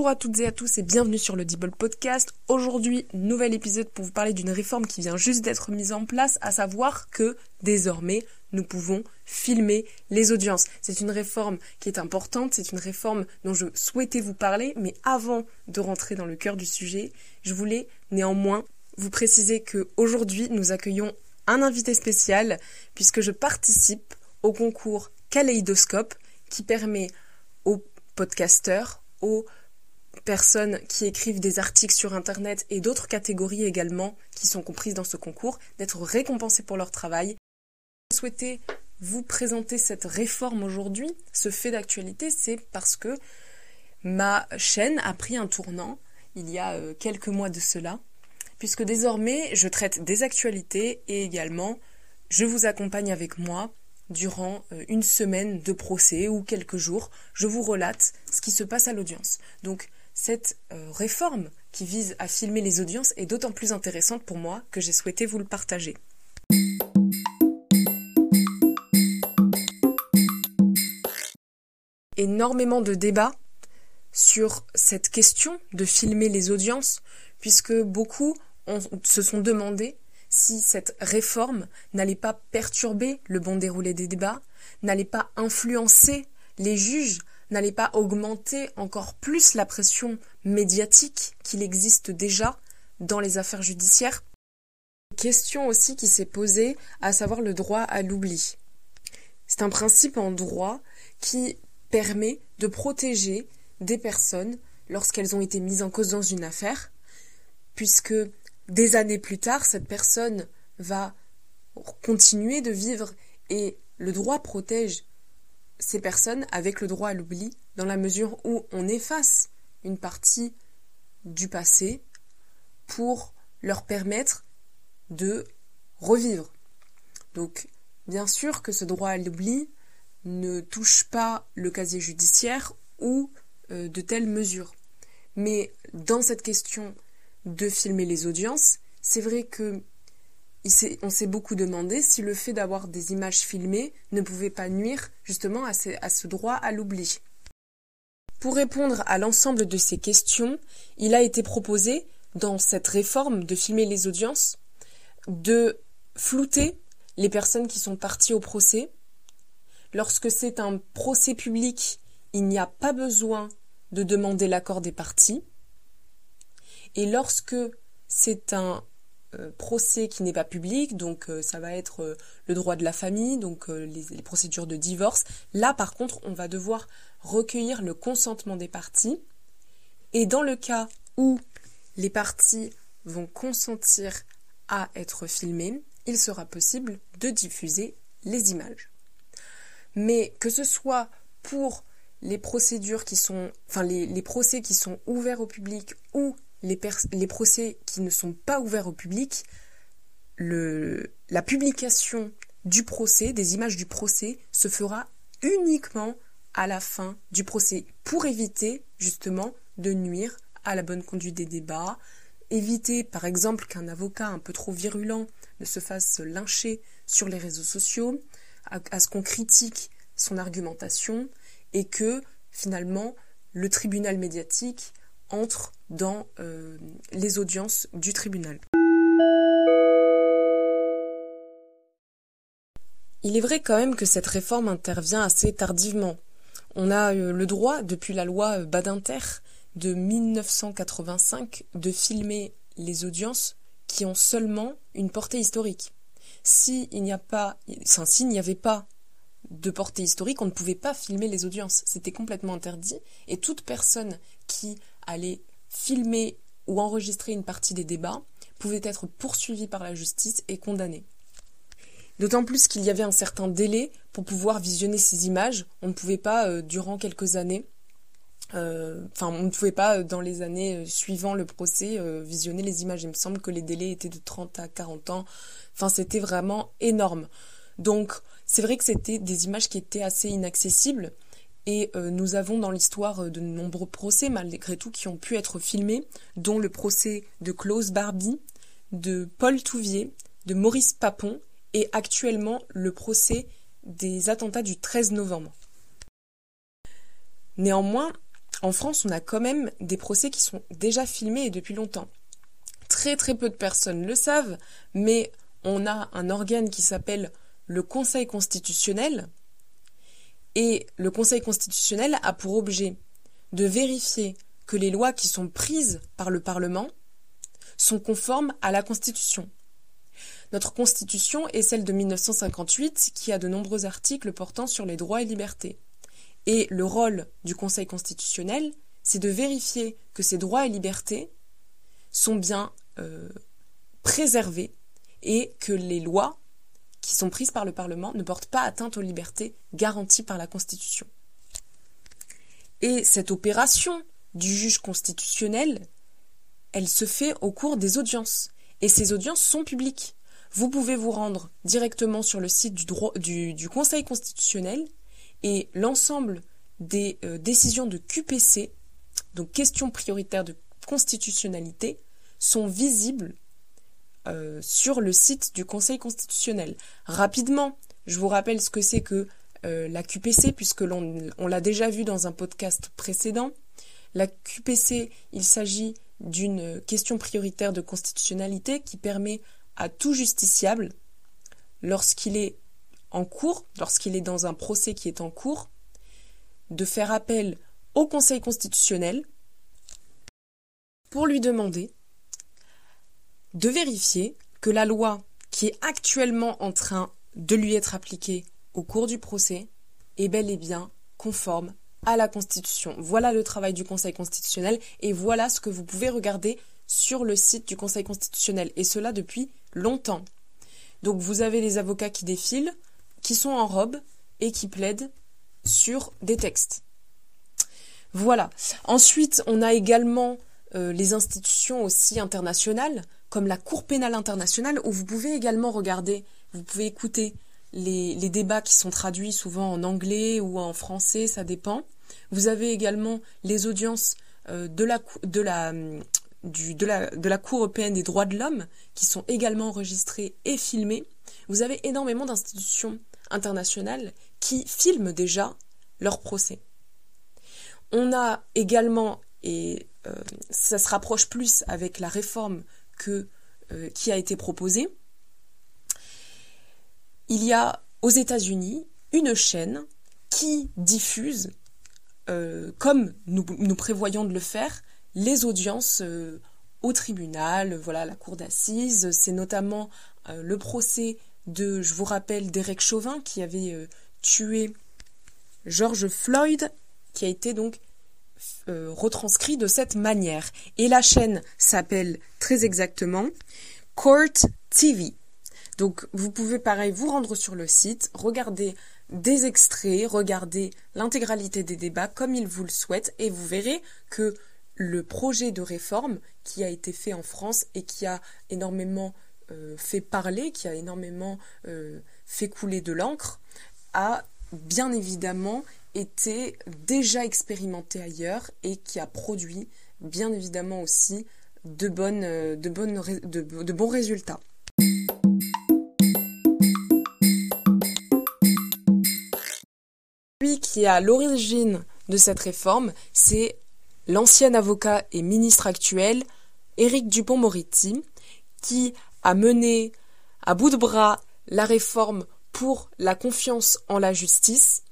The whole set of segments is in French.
Bonjour à toutes et à tous et bienvenue sur le Dibble Podcast. Aujourd'hui, nouvel épisode pour vous parler d'une réforme qui vient juste d'être mise en place, à savoir que désormais, nous pouvons filmer les audiences. C'est une réforme qui est importante, c'est une réforme dont je souhaitais vous parler, mais avant de rentrer dans le cœur du sujet, je voulais néanmoins vous préciser que aujourd'hui, nous accueillons un invité spécial puisque je participe au concours Kaleidoscope qui permet aux podcasteurs, aux personnes qui écrivent des articles sur Internet et d'autres catégories également qui sont comprises dans ce concours, d'être récompensés pour leur travail. Je souhaitais vous présenter cette réforme aujourd'hui, ce fait d'actualité, c'est parce que ma chaîne a pris un tournant il y a euh, quelques mois de cela, puisque désormais je traite des actualités et également je vous accompagne avec moi durant euh, une semaine de procès ou quelques jours, je vous relate ce qui se passe à l'audience. Donc cette euh, réforme qui vise à filmer les audiences est d'autant plus intéressante pour moi que j'ai souhaité vous le partager. Énormément de débats sur cette question de filmer les audiences, puisque beaucoup se sont demandé si cette réforme n'allait pas perturber le bon déroulé des débats, n'allait pas influencer les juges, n'allait pas augmenter encore plus la pression médiatique qu'il existe déjà dans les affaires judiciaires. Question aussi qui s'est posée, à savoir le droit à l'oubli. C'est un principe en droit qui permet de protéger des personnes lorsqu'elles ont été mises en cause dans une affaire, puisque des années plus tard, cette personne va continuer de vivre et le droit protège ces personnes avec le droit à l'oubli dans la mesure où on efface une partie du passé pour leur permettre de revivre. Donc, bien sûr que ce droit à l'oubli ne touche pas le casier judiciaire ou euh, de telles mesures. Mais dans cette question de filmer les audiences, c'est vrai que on s'est beaucoup demandé si le fait d'avoir des images filmées ne pouvait pas nuire justement à ce, droit à l'oubli. Pour répondre à l'ensemble de ces questions, il a été proposé, dans cette réforme de filmer les audiences, de flouter les personnes qui sont parties au procès. Lorsque c'est un procès public, il n'y a pas besoin de demander l'accord des parties. Et lorsque c'est un procès qui n'est pas public, donc euh, ça va être euh, le droit de la famille, donc les, les, procédures de divorce, là par contre on va devoir recueillir le consentement des parties. Et dans le cas où les parties vont consentir à être filmées, il sera possible de diffuser les images. Mais que ce soit pour les procédures qui sont, enfin les, les procès qui sont ouverts au public ou les, procès qui ne sont pas ouverts au public, la publication du procès, des images du procès, se fera uniquement à la fin du procès pour éviter justement de nuire à la bonne conduite des débats, éviter par exemple qu'un avocat un peu trop virulent ne se fasse lyncher sur les réseaux sociaux, à ce qu'on critique son argumentation et que finalement le tribunal médiatique entre dans euh, les audiences du tribunal. Il est vrai quand même que cette réforme intervient assez tardivement. On a euh, le droit, depuis la loi Badinter de 1985, de filmer les audiences qui ont seulement une portée historique. S'il n'y s'il n'y avait pas de portée historique, on ne pouvait pas filmer les audiences. C'était complètement interdit et toute personne qui allait filmer ou enregistrer une partie des débats pouvait être poursuivie par la justice et condamnée. D'autant plus qu'il y avait un certain délai pour pouvoir visionner ces images. On ne pouvait pas, euh, durant quelques années, euh, enfin, on ne pouvait pas, euh, dans les années suivant le procès, visionner les images. Il me semble que les délais étaient de 30 à 40 ans. Enfin, c'était vraiment énorme. Donc, c'est vrai que c'était des images qui étaient assez inaccessibles. Et euh, nous avons dans l'histoire euh, de nombreux procès, malgré tout, qui ont pu être filmés, dont le procès de Klaus Barbie, de Paul Touvier, de Maurice Papon, et actuellement le procès des attentats du 13 novembre. Néanmoins, en France, on a quand même des procès qui sont déjà filmés et depuis longtemps. Très très peu de personnes le savent, mais on a un organe qui s'appelle le Conseil constitutionnel, et le Conseil constitutionnel a pour objet de vérifier que les lois qui sont prises par le Parlement sont conformes à la Constitution. Notre Constitution est celle de 1958 qui a de nombreux articles portant sur les droits et libertés. Et le rôle du Conseil constitutionnel, c'est de vérifier que ces droits et libertés sont bien euh, préservés et que les lois qui sont prises par le Parlement ne portent pas atteinte aux libertés garanties par la Constitution. Et cette opération du juge constitutionnel, elle se fait au cours des audiences. Et ces audiences sont publiques. Vous pouvez vous rendre directement sur le site du, Conseil constitutionnel et l'ensemble des euh, décisions de QPC, donc questions prioritaires de constitutionnalité, sont visibles euh, sur le site du Conseil constitutionnel. Rapidement, je vous rappelle ce que c'est que euh, la QPC, puisque l'on on, l'a déjà vu dans un podcast précédent. La QPC, il s'agit d'une question prioritaire de constitutionnalité qui permet à tout justiciable, lorsqu'il est en cours, lorsqu'il est dans un procès qui est en cours, de faire appel au Conseil constitutionnel pour lui demander de vérifier que la loi qui est actuellement en train de lui être appliquée au cours du procès est bel et bien conforme à la Constitution. Voilà le travail du Conseil constitutionnel et voilà ce que vous pouvez regarder sur le site du Conseil constitutionnel et cela depuis longtemps. Donc vous avez les avocats qui défilent, qui sont en robe et qui plaident sur des textes. Voilà. Ensuite, on a également euh, les institutions aussi internationales comme la Cour pénale internationale, où vous pouvez également regarder, vous pouvez écouter les, débats qui sont traduits souvent en anglais ou en français, ça dépend. Vous avez également les audiences euh, de, la, de, la, du, de, la, de la Cour européenne des droits de l'homme qui sont également enregistrées et filmées. Vous avez énormément d'institutions internationales qui filment déjà leurs procès. On a également, et ça se rapproche plus avec la réforme euh, qui a été proposé. Il y a aux États-Unis une chaîne qui diffuse, euh, comme nous, prévoyons de le faire, les audiences euh, au tribunal, voilà, la cour d'assises. C'est notamment le procès de, je vous rappelle, d'Eric Chauvin qui avait tué George Floyd, qui a été donc euh, retranscrit de cette manière. Et la chaîne s'appelle très exactement Court TV. Donc vous pouvez pareil vous rendre sur le site, regarder des extraits, regarder l'intégralité des débats comme il vous le souhaite et vous verrez que le projet de réforme qui a été fait en France et qui a énormément euh, fait parler, qui a énormément euh, fait couler de l'encre, a bien évidemment était déjà expérimenté ailleurs et qui a produit bien évidemment aussi bonnes, de, bons résultats. Celui qui est à l'origine de cette réforme, c'est l'ancien avocat et ministre actuel, Éric Dupont-Moretti, qui a mené à bout de bras la réforme pour la confiance en la justice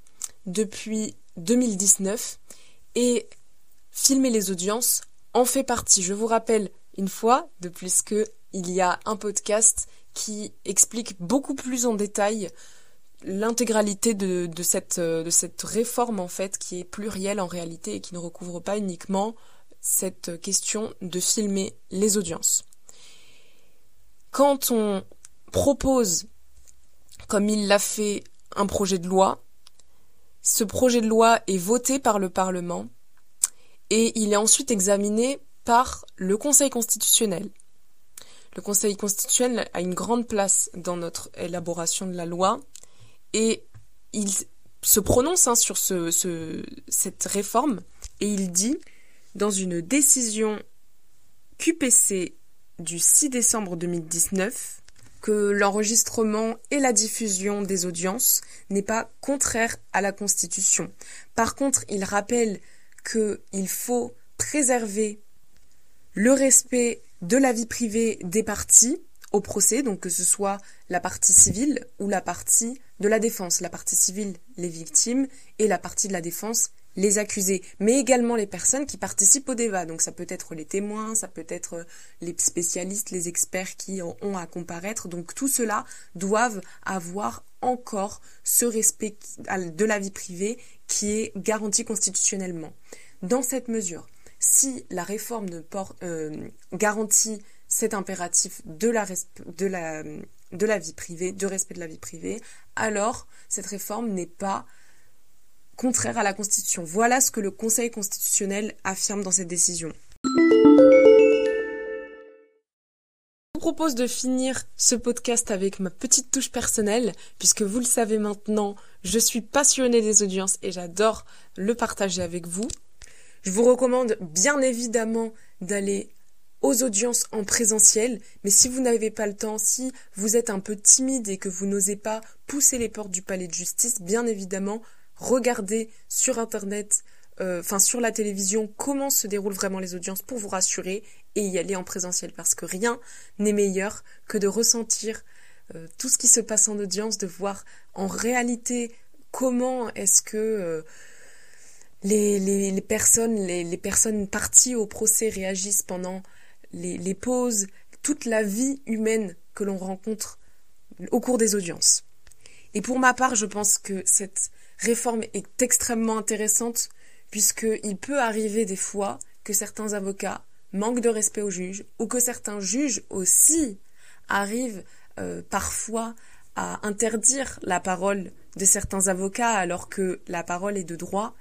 depuis 2019 et filmer les audiences en fait partie. Je vous rappelle une fois de plus que il y a un podcast qui explique beaucoup plus en détail l'intégralité de, cette, de cette réforme en fait qui est plurielle en réalité et qui ne recouvre pas uniquement cette question de filmer les audiences. Quand on propose, comme il l'a fait, un projet de loi, ce projet de loi est voté par le Parlement et il est ensuite examiné par le Conseil constitutionnel. Le Conseil constitutionnel a une grande place dans notre élaboration de la loi et il se prononce hein, sur cette réforme et il dit dans une décision QPC du 6 décembre 2019 que l'enregistrement et la diffusion des audiences n'est pas contraire à la Constitution. Par contre, il rappelle qu'il faut préserver le respect de la vie privée des parties au procès, donc que ce soit la partie civile ou la partie de la défense. La partie civile, les victimes, et la partie de la défense, les accusés, mais également les personnes qui participent au débat. Donc ça peut être les témoins, ça peut être les spécialistes, les experts qui ont à comparaître. Donc tout cela doivent avoir encore ce respect de la vie privée qui est garanti constitutionnellement. Dans cette mesure, si la réforme ne euh, garantit cet impératif de la, de, la, de la vie privée, de respect de la vie privée, alors cette réforme n'est pas contraire à la Constitution. Voilà ce que le Conseil constitutionnel affirme dans cette décision. Je vous propose de finir ce podcast avec ma petite touche personnelle, puisque vous le savez maintenant, je suis passionnée des audiences et j'adore le partager avec vous. Je vous recommande bien évidemment d'aller aux audiences en présentiel, mais si vous n'avez pas le temps, si vous êtes un peu timide et que vous n'osez pas pousser les portes du palais de justice, bien évidemment, regardez sur internet, euh, enfin sur la télévision, comment se déroulent vraiment les audiences pour vous rassurer et y aller en présentiel, parce que rien n'est meilleur que de ressentir euh, tout ce qui se passe en audience, de voir en réalité comment est-ce que euh, les, les, personnes, les, les, personnes parties au procès réagissent pendant les, les pauses, toute la vie humaine que l'on rencontre au cours des audiences. Et pour ma part, je pense que cette réforme est extrêmement intéressante puisqu'il peut arriver des fois que certains avocats manquent de respect aux juges ou que certains juges aussi arrivent euh, parfois à interdire la parole de certains avocats alors que la parole est de droit.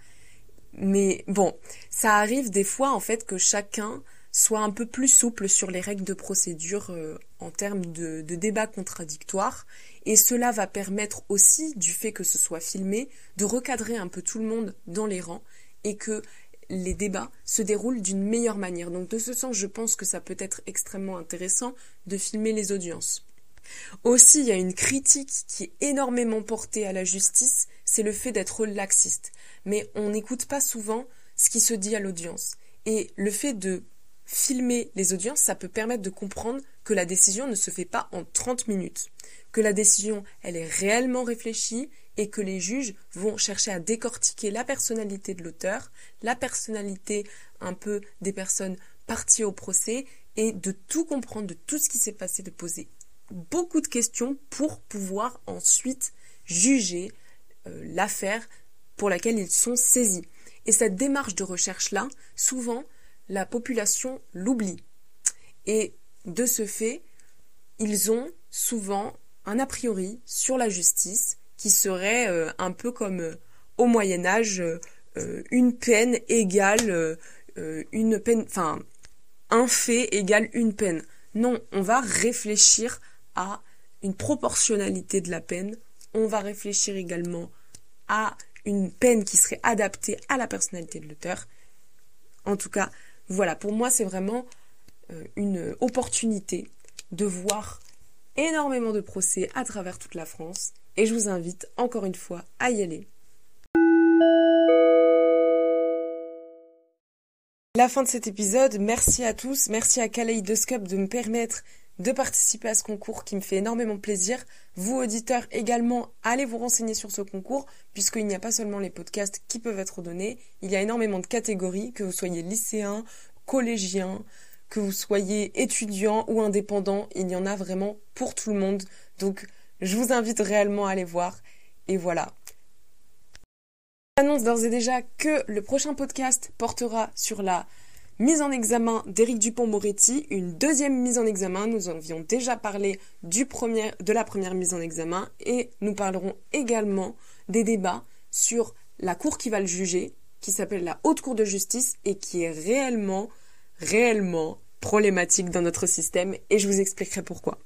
Mais bon, ça arrive des fois en fait que chacun soit un peu plus souple sur les règles de procédure euh, en termes de, débats contradictoires. Et cela va permettre aussi, du fait que ce soit filmé, de recadrer un peu tout le monde dans les rangs et que les débats se déroulent d'une meilleure manière. Donc de ce sens, je pense que ça peut être extrêmement intéressant de filmer les audiences. Aussi, il y a une critique qui est énormément portée à la justice, c'est le fait d'être laxiste. Mais on n'écoute pas souvent ce qui se dit à l'audience. Et le fait de filmer les audiences, ça peut permettre de comprendre que la décision ne se fait pas en 30 minutes, que la décision, elle est réellement réfléchie et que les juges vont chercher à décortiquer la personnalité de l'auteur, la personnalité un peu des personnes parties au procès et de tout comprendre de tout ce qui s'est passé, de poser beaucoup de questions pour pouvoir ensuite juger euh, l'affaire pour laquelle ils sont saisis. Et cette démarche de recherche-là, souvent, la population l'oublie. Et de ce fait, ils ont souvent un a priori sur la justice qui serait euh, un peu comme euh, au Moyen Âge, une peine égale une peine, enfin, un fait égale une peine. Non, on va réfléchir à une proportionnalité de la peine. On va réfléchir également à une peine qui serait adaptée à la personnalité de l'auteur. En tout cas, voilà, pour moi, c'est vraiment euh, une opportunité de voir énormément de procès à travers toute la France. Et je vous invite encore une fois à y aller. La fin de cet épisode, merci à tous, merci à Kaleidoscope de me permettre de participer à ce concours qui me fait énormément plaisir. Vous, auditeurs, également, allez vous renseigner sur ce concours, puisqu'il n'y a pas seulement les podcasts qui peuvent être donnés, il y a énormément de catégories, que vous soyez lycéen, collégien, que vous soyez étudiant ou indépendant, il y en a vraiment pour tout le monde. Donc, je vous invite réellement à aller voir. Et voilà. J'annonce d'ores et déjà que le prochain podcast portera sur la mise en examen d'Éric Dupont-Moretti, une deuxième mise en examen. Nous avions déjà parlé du premier, de la première mise en examen et nous parlerons également des débats sur la cour qui va le juger, qui s'appelle la Haute Cour de justice et qui est réellement, réellement problématique dans notre système et je vous expliquerai pourquoi.